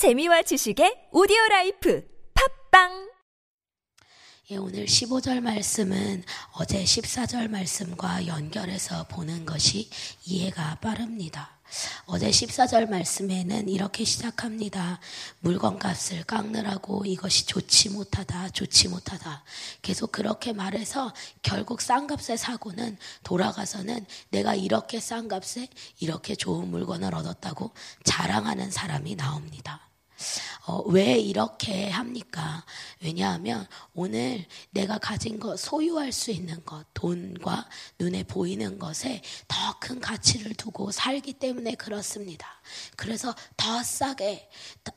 재미와 지식의 오디오 life 팟빵 예, 오늘 15절 말씀은 어제 14절 말씀과 연결해서 보는 것이 이해가 빠릅니다. 어제 14절 말씀에는 이렇게 시작합니다. 물건값을 깎느라고 이것이 좋지 못하다, 좋지 못하다. 계속 그렇게 말해서 결국 싼 값에 사고는 돌아가서는 내가 이렇게 싼 값에 이렇게 좋은 물건을 얻었다고 자랑하는 사람이 나옵니다. 어, 왜 이렇게 합니까? 왜냐하면 오늘 내가 가진 것, 소유할 수 있는 것, 돈과 눈에 보이는 것에 더 큰 가치를 두고 살기 때문에 그렇습니다. 그래서 더 싸게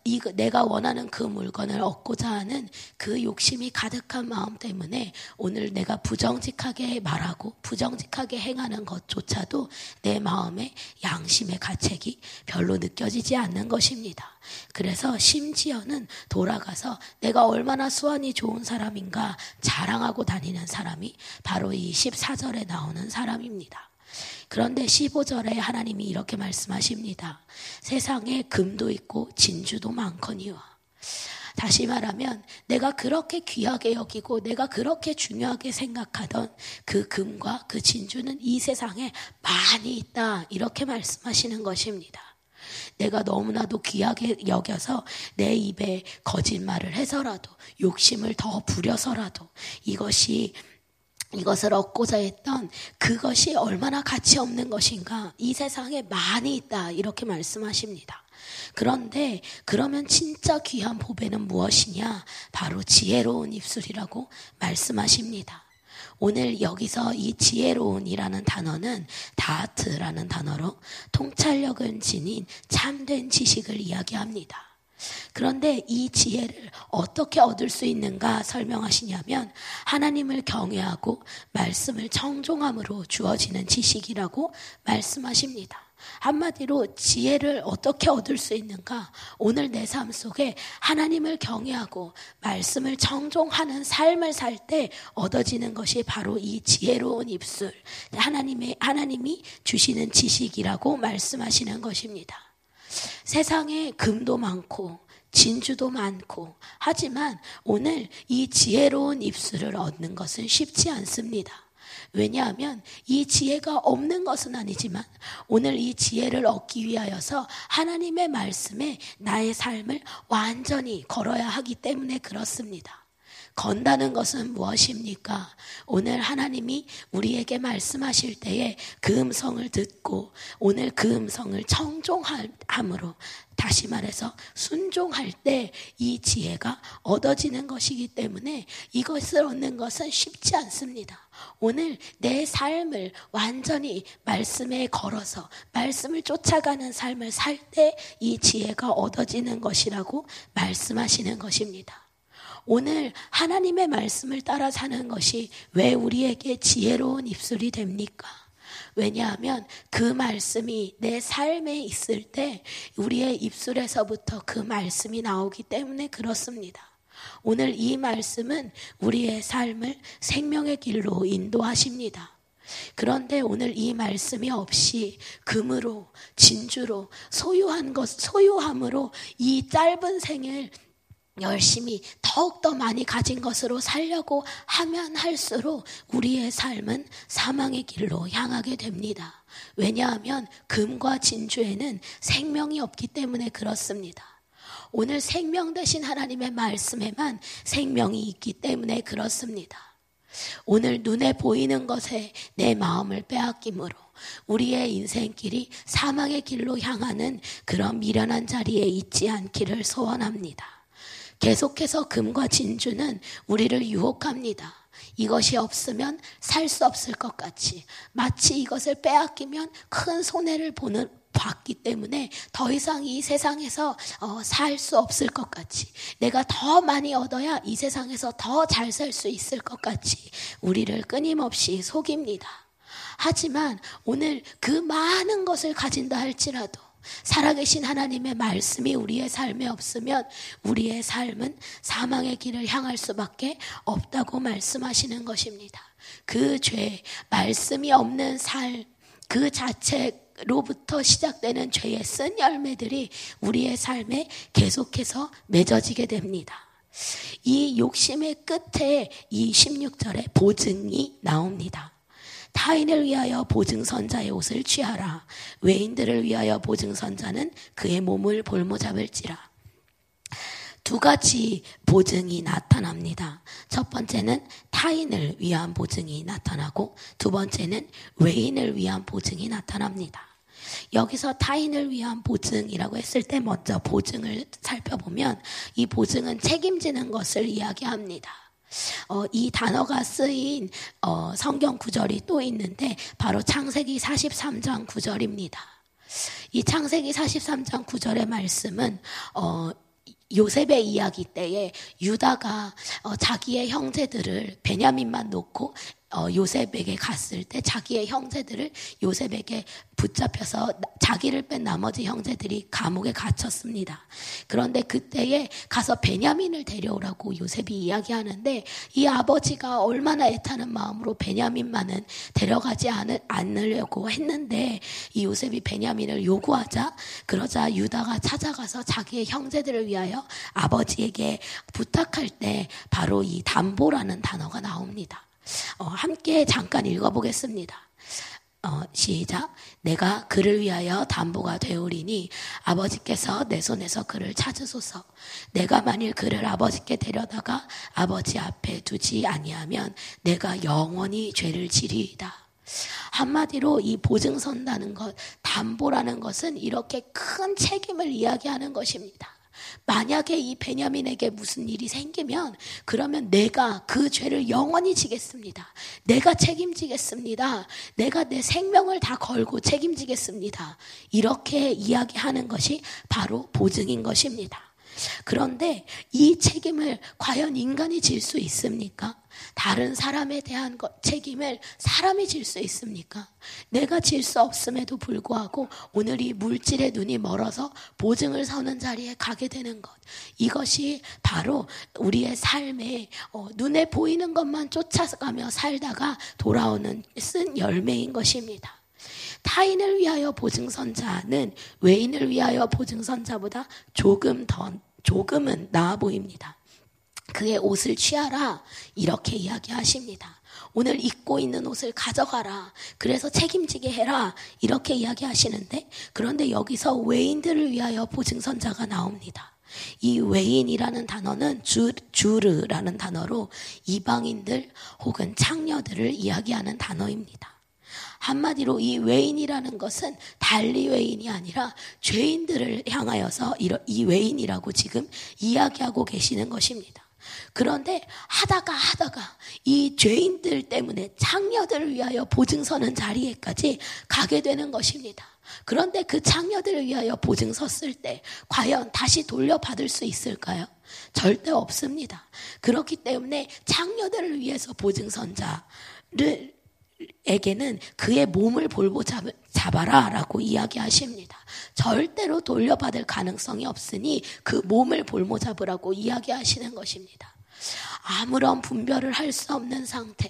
이 내가 원하는 그 물건을 얻고자 하는 그 욕심이 가득한 마음 때문에 오늘 내가 부정직하게 말하고 부정직하게 행하는 것조차도 내 마음에 양심의 가책이 별로 느껴지지 않는 것입니다. 그래서 심지어는 돌아가서 내가 얼마나 수완이 좋은 사람인가 자랑하고 다니는 사람이 바로 이 14절에 나오는 사람입니다. 그런데 15절에 하나님이 이렇게 말씀하십니다. 세상에 금도 있고 진주도 많거니와. 다시 말하면 내가 그렇게 귀하게 여기고 내가 그렇게 중요하게 생각하던 그 금과 그 진주는 이 세상에 많이 있다. 이렇게 말씀하시는 것입니다. 내가 너무나도 귀하게 여겨서 내 입에 거짓말을 해서라도 욕심을 더 부려서라도 이것이 이것을 얻고자 했던 그것이 얼마나 가치 없는 것인가 이 세상에 많이 있다 이렇게 말씀하십니다. 그런데 그러면 진짜 귀한 보배는 무엇이냐? 바로 지혜로운 입술이라고 말씀하십니다. 오늘 여기서 이 지혜로운이라는 단어는 다트라는 단어로 통찰력을 지닌 참된 지식을 이야기합니다. 그런데 이 지혜를 어떻게 얻을 수 있는가 설명하시냐면 하나님을 경외하고 말씀을 청종함으로 주어지는 지식이라고 말씀하십니다. 한마디로 지혜를 어떻게 얻을 수 있는가? 오늘 내 삶 속에 하나님을 경외하고 말씀을 청종하는 삶을 살 때 얻어지는 것이 바로 이 지혜로운 입술, 하나님의, 하나님이 주시는 지식이라고 말씀하시는 것입니다. 세상에 금도 많고, 진주도 많고, 하지만 오늘 이 지혜로운 입술을 얻는 것은 쉽지 않습니다. 왜냐하면 이 지혜가 없는 것은 아니지만 오늘 이 지혜를 얻기 위하여서 하나님의 말씀에 나의 삶을 완전히 걸어야 하기 때문에 그렇습니다. 건다는 것은 무엇입니까? 오늘 하나님이 우리에게 말씀하실 때에 그 음성을 듣고 오늘 그 음성을 청종함으로 다시 말해서 순종할 때 이 지혜가 얻어지는 것이기 때문에 이것을 얻는 것은 쉽지 않습니다. 오늘 내 삶을 완전히 말씀에 걸어서 말씀을 쫓아가는 삶을 살 때 이 지혜가 얻어지는 것이라고 말씀하시는 것입니다. 오늘 하나님의 말씀을 따라 사는 것이 왜 우리에게 지혜로운 입술이 됩니까? 왜냐하면 그 말씀이 내 삶에 있을 때 우리의 입술에서부터 그 말씀이 나오기 때문에 그렇습니다. 오늘 이 말씀은 우리의 삶을 생명의 길로 인도하십니다. 그런데 오늘 이 말씀이 없이 금으로 진주로 소유한 것 소유함으로 이 짧은 생을 열심히 더욱더 많이 가진 것으로 살려고 하면 할수록 우리의 삶은 사망의 길로 향하게 됩니다. 왜냐하면 금과 진주에는 생명이 없기 때문에 그렇습니다. 오늘 생명 대신 하나님의 말씀에만 생명이 있기 때문에 그렇습니다. 오늘 눈에 보이는 것에 내 마음을 빼앗김으로 우리의 인생길이 사망의 길로 향하는 그런 미련한 자리에 있지 않기를 소원합니다. 계속해서 금과 진주는 우리를 유혹합니다. 이것이 없으면 살 수 없을 것 같이 마치 이것을 빼앗기면 큰 손해를 보는 봤기 때문에 더 이상 이 세상에서 어, 살 수 없을 것 같이 내가 더 많이 얻어야 이 세상에서 더 잘 살 수 있을 것 같이 우리를 끊임없이 속입니다. 하지만 오늘 그 많은 것을 가진다 할지라도 살아계신 하나님의 말씀이 우리의 삶에 없으면 우리의 삶은 사망의 길을 향할 수밖에 없다고 말씀하시는 것입니다. 그 죄, 말씀이 없는 삶, 그 자체 로부터 시작되는 죄의 쓴 열매들이 우리의 삶에 계속해서 맺어지게 됩니다. 이 욕심의 끝에 이 16절에 보증이 나옵니다. 타인을 위하여 보증선자의 옷을 취하라. 외인들을 위하여 보증선자는 그의 몸을 볼모 잡을지라. 두 가지 보증이 나타납니다. 첫 번째는 타인을 위한 보증이 나타나고 두 번째는 외인을 위한 보증이 나타납니다. 여기서 타인을 위한 보증이라고 했을 때 먼저 보증을 살펴보면 이 보증은 책임지는 것을 이야기합니다. 어, 이 단어가 쓰인 어, 성경 구절이 또 있는데 바로 창세기 43장 구절입니다. 이 창세기 43장 구절의 말씀은 어, 요셉의 이야기 때에 유다가 어, 자기의 형제들을 베냐민만 놓고 어, 요셉에게 갔을 때 자기의 형제들을 요셉에게 붙잡혀서 자기를 뺀 나머지 형제들이 감옥에 gat혔습니다. 그런데 그때에 가서 베냐민을 데려오라고 요셉이 이야기하는데 이 아버지가 얼마나 애타는 마음으로 베냐민만은 데려가지 않으려고 했는데 이 요셉이 베냐민을 요구하자 그러자 유다가 찾아가서 자기의 형제들을 위하여 아버지에게 부탁할 때 바로 이 담보라는 단어가 나옵니다. 어, 함께 잠깐 읽어보겠습니다. 어, 시작. 내가 그를 위하여 담보가 되오리니 아버지께서 내 손에서 그를 찾으소서. 내가 만일 그를 아버지께 데려다가 아버지 앞에 두지 아니하면 내가 영원히 죄를 지리이다. 한마디로 이 보증 선다는 것, 담보라는 것은 이렇게 큰 책임을 이야기하는 것입니다. 만약에 이 베냐민에게 무슨 일이 생기면 그러면 내가 그 죄를 영원히 지겠습니다. 내가 책임지겠습니다. 내가 내 생명을 다 걸고 책임지겠습니다. 이렇게 이야기하는 것이 바로 보증인 것입니다. 그런데 이 책임을 과연 인간이 질 수 있습니까? 다른 사람에 대한 것, 책임을 사람이 질 수 있습니까? 내가 질 수 없음에도 불구하고 오늘 이 물질의 눈이 멀어서 보증을 서는 자리에 가게 되는 것. 이것이 바로 우리의 삶에 어, 눈에 보이는 것만 쫓아가며 살다가 돌아오는 쓴 열매인 것입니다. 타인을 위하여 보증선자는 외인을 위하여 보증선자보다 조금 더, 조금은 나아 보입니다. 그의 옷을 취하라. 이렇게 이야기하십니다. 오늘 입고 있는 옷을 가져가라. 그래서 책임지게 해라. 이렇게 이야기하시는데, 그런데 여기서 외인들을 위하여 보증선자가 나옵니다. 이 외인이라는 단어는 주, 주르라는 단어로 이방인들 혹은 창녀들을 이야기하는 단어입니다. 한마디로 이 외인이라는 것은 달리 외인이 아니라 죄인들을 향하여서 이 외인이라고 지금 이야기하고 계시는 것입니다. 그런데 하다가 하다가 이 죄인들 때문에 창녀들을 위하여 보증 서는 자리에까지 가게 되는 것입니다. 그런데 그 창녀들을 위하여 보증 섰을 때 과연 다시 돌려받을 수 있을까요? 절대 없습니다. 그렇기 때문에 창녀들을 위해서 보증 선자를 에게는 그의 몸을 볼보 잡 아라 라고 이야기하십니다. 절대로 돌려받을 가능성이 없으니 그 몸을 볼모 잡으라고 이야기하시는 것입니다. 아무런 분별을 할 수 없는 상태.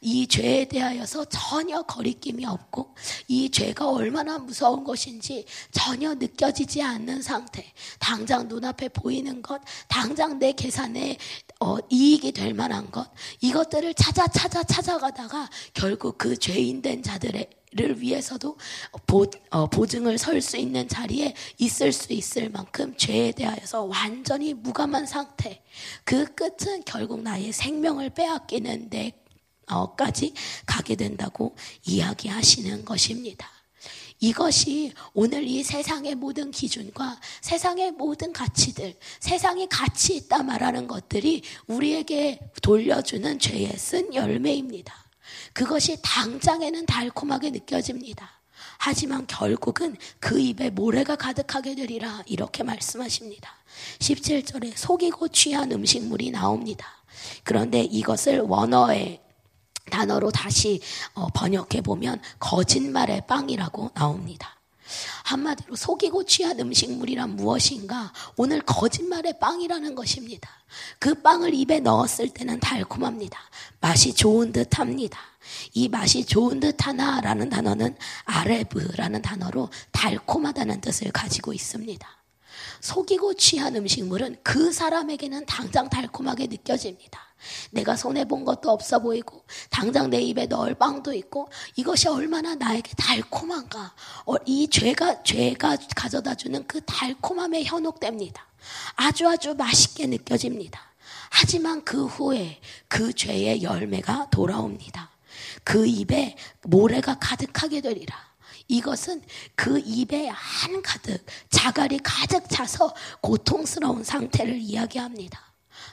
이 죄에 대하여서 전혀 거리낌이 없고 이 죄가 얼마나 무서운 것인지 전혀 느껴지지 않는 상태. 당장 눈앞에 보이는 것, 당장 내 계산에 어, 이익이 될 만한 것, 이것들을 찾아 찾아 찾아가다가 결국 그 죄인 된 자들의 를 위해서도 보, 어, 보증을 설 수 있는 자리에 있을 수 있을 만큼 죄에 대하여서 완전히 무감한 상태. 그 끝은 결국 나의 생명을 빼앗기는 데까지 가게 된다고 이야기하시는 것입니다. 이것이 오늘 이 세상의 모든 기준과 세상의 모든 가치들, 세상에 가치 있다 말하는 것들이 우리에게 돌려주는 죄의 쓴 열매입니다. 그것이 당장에는 달콤하게 느껴집니다. 하지만 결국은 그 입에 모래가 가득하게 되리라 이렇게 말씀하십니다. 17절에 속이고 취한 음식물이 나옵니다. 그런데 이것을 원어의 단어로 다시 어, 번역해 보면 거짓말의 빵이라고 나옵니다. 한마디로 속이고 취한 음식물이란 무엇인가? 오늘 거짓말의 빵이라는 것입니다. 그 빵을 입에 넣었을 때는 달콤합니다. 맛이 좋은 듯 합니다. 이 맛이 좋은 듯 하나라는 단어는 아레브라는 단어로 달콤하다는 뜻을 가지고 있습니다. 속이고 취한 음식물은 그 사람에게는 당장 달콤하게 느껴집니다. 내가 손해본 것도 없어 보이고, 당장 내 입에 넣을 빵도 있고, 이것이 얼마나 나에게 달콤한가. 어, 이 죄가, 죄가 가져다 주는 그 달콤함에 현혹됩니다. 아주 아주 맛있게 느껴집니다. 하지만 그 후에 그 죄의 열매가 돌아옵니다. 그 입에 모래가 가득하게 되리라. 이것은 그 입에 한가득 자갈이 가득 차서 고통스러운 상태를 이야기합니다.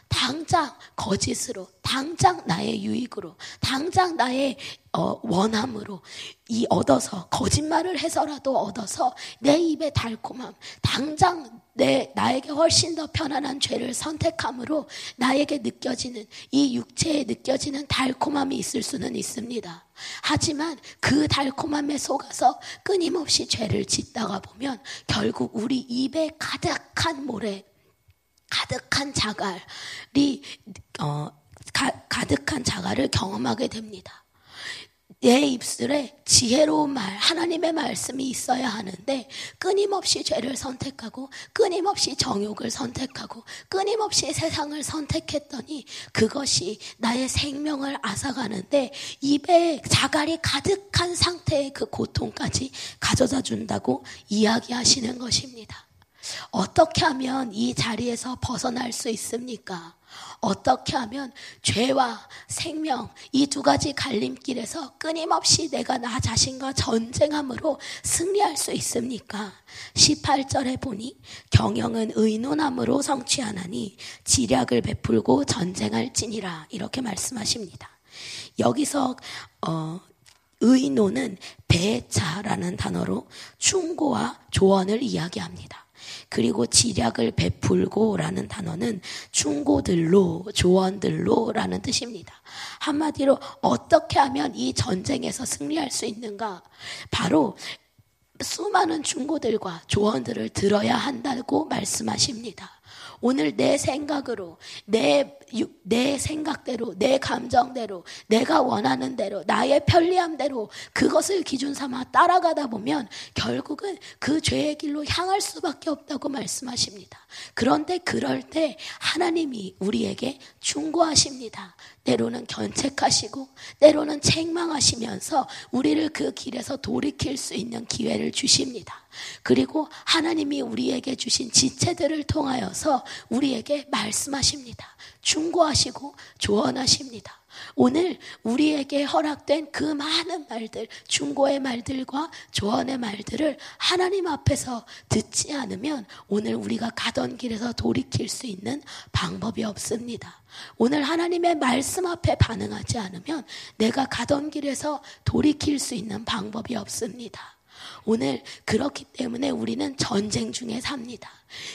당장 거짓으로, 당장 나의 유익으로, 당장 나의 어, 원함으로 이 얻어서 거짓말을 해서라도 얻어서 내 입에 달콤함, 당장 내 나에게 훨씬 더 편안한 죄를 선택함으로 나에게 느껴지는 이 육체에 느껴지는 달콤함이 있을 수는 있습니다. 하지만 그 달콤함에 속아서 끊임없이 죄를 짓다가 보면 결국 우리 입에 가득한 모래, 가득한 자갈이 어, 가, 가득한 자갈을 경험하게 됩니다. 내 입술에 지혜로운 말, 하나님의 말씀이 있어야 하는데 끊임없이 죄를 선택하고 끊임없이 정욕을 선택하고 끊임없이 세상을 선택했더니 그것이 나의 생명을 앗아가는데 입에 자갈이 가득한 상태의 그 고통까지 가져다 준다고 이야기하시는 것입니다. 어떻게 하면 이 자리에서 벗어날 수 있습니까? 어떻게 하면 죄와 생명 이 두 가지 갈림길에서 끊임없이 내가 나 자신과 전쟁함으로 승리할 수 있습니까? 18절에 보니 경영은 의논함으로 성취하나니 지략을 베풀고 전쟁할지니라 이렇게 말씀하십니다. 여기서 어, 의논은 배차라는 단어로 충고와 조언을 이야기합니다. 그리고 지략을 베풀고라는 단어는 충고들로 조언들로라는 뜻입니다. 한마디로 어떻게 하면 이 전쟁에서 승리할 수 있는가? 바로 수많은 충고들과 조언들을 들어야 한다고 말씀하십니다. 오늘 내 생각으로, 내, 내 생각대로, 내 감정대로, 내가 원하는 대로, 나의 편리함대로 그것을 기준 삼아 따라가다 보면 결국은 그 죄의 길로 향할 수밖에 없다고 말씀하십니다. 그런데 그럴 때 하나님이 우리에게 충고하십니다. 때로는 견책하시고 때로는 책망하시면서 우리를 그 길에서 돌이킬 수 있는 기회를 주십니다. 그리고 하나님이 우리에게 주신 지체들을 통하여서 우리에게 말씀하십니다. 충고하시고 조언하십니다. 오늘 우리에게 허락된 그 많은 말들, 중고의 말들과 조언의 말들을 하나님 앞에서 듣지 않으면 오늘 우리가 가던 길에서 돌이킬 수 있는 방법이 없습니다. 오늘 하나님의 말씀 앞에 반응하지 않으면 내가 가던 길에서 돌이킬 수 있는 방법이 없습니다. 오늘 그렇기 때문에 우리는 전쟁 중에 삽니다.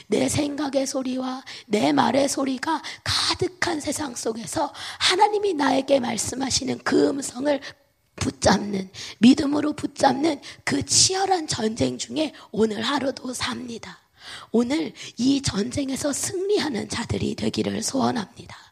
내 생각의 소리와 내 말의 소리가 가득한 세상 속에서 하나님이 나에게 말씀하시는 그 음성을 붙잡는, 믿음으로 붙잡는 그 치열한 전쟁 중에 오늘 하루도 삽니다. 오늘 이 전쟁에서 승리하는 자들이 되기를 소원합니다.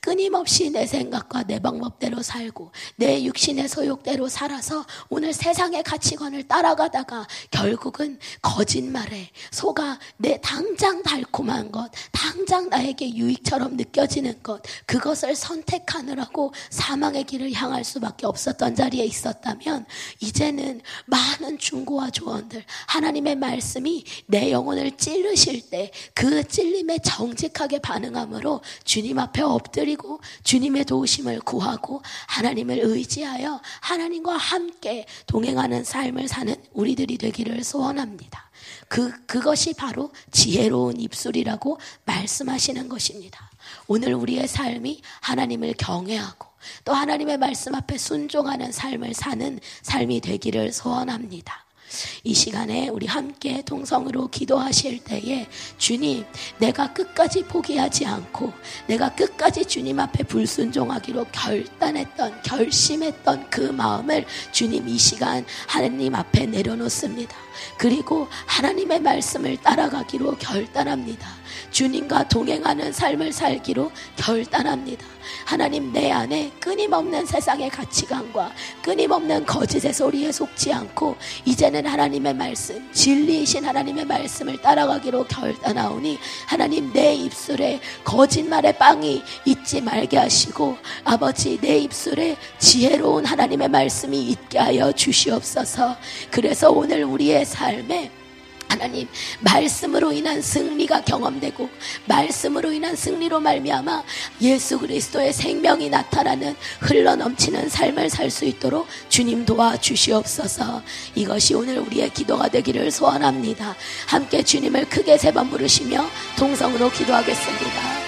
끊임없이 내 생각과 내 방법대로 살고 내 육신의 소욕대로 살아서 오늘 세상의 가치관을 따라가다가 결국은 거짓말에 속아 내 당장 달콤한 것, 당장 나에게 유익처럼 느껴지는 것, 그것을 선택하느라고 사망의 길을 향할 수밖에 없었던 자리에 있었다면 이제는 많은 중고와 조언들, 하나님의 말씀이 내 영혼을 찌르실 때 그 찔림에 정직하게 반응함으로 주님 앞에 엎드리고 주님의 도우심을 구하고 하나님을 의지하여 하나님과 함께 동행하는 삶을 사는 우리들이 되기를 소원합니다. 그, 그것이 바로 지혜로운 입술이라고 말씀하시는 것입니다. 오늘 우리의 삶이 하나님을 경외하고 또 하나님의 말씀 앞에 순종하는 삶을 사는 삶이 되기를 소원합니다. 이 시간에 우리 함께 동성으로 기도하실 때에 주님, 내가 끝까지 포기하지 않고 내가 끝까지 주님 앞에 불순종하기로 결단했던, 결심했던 그 마음을 주님 이 시간 하나님 앞에 내려놓습니다. 그리고 하나님의 말씀을 따라가기로 결단합니다. 주님과 동행하는 삶을 살기로 결단합니다. 하나님 내 안에 끊임없는 세상의 가치관과 끊임없는 거짓의 소리에 속지 않고 이제는 하나님의 말씀, 진리이신 하나님의 말씀을 따라가기로 결단하오니 하나님 내 입술에 거짓말의 빵이 있지 말게 하시고 아버지 내 입술에 지혜로운 하나님의 말씀이 있게 하여 주시옵소서. 그래서 오늘 우리의 삶에 하나님 말씀으로 인한 승리가 경험되고 말씀으로 인한 승리로 말미암아 예수 그리스도의 생명이 나타나는 흘러 넘치는 삶을 살 수 있도록 주님 도와 주시옵소서. 이것이 오늘 우리의 기도가 되기를 소원합니다. 함께 주님을 크게 세 번 부르시며 동성으로 기도하겠습니다.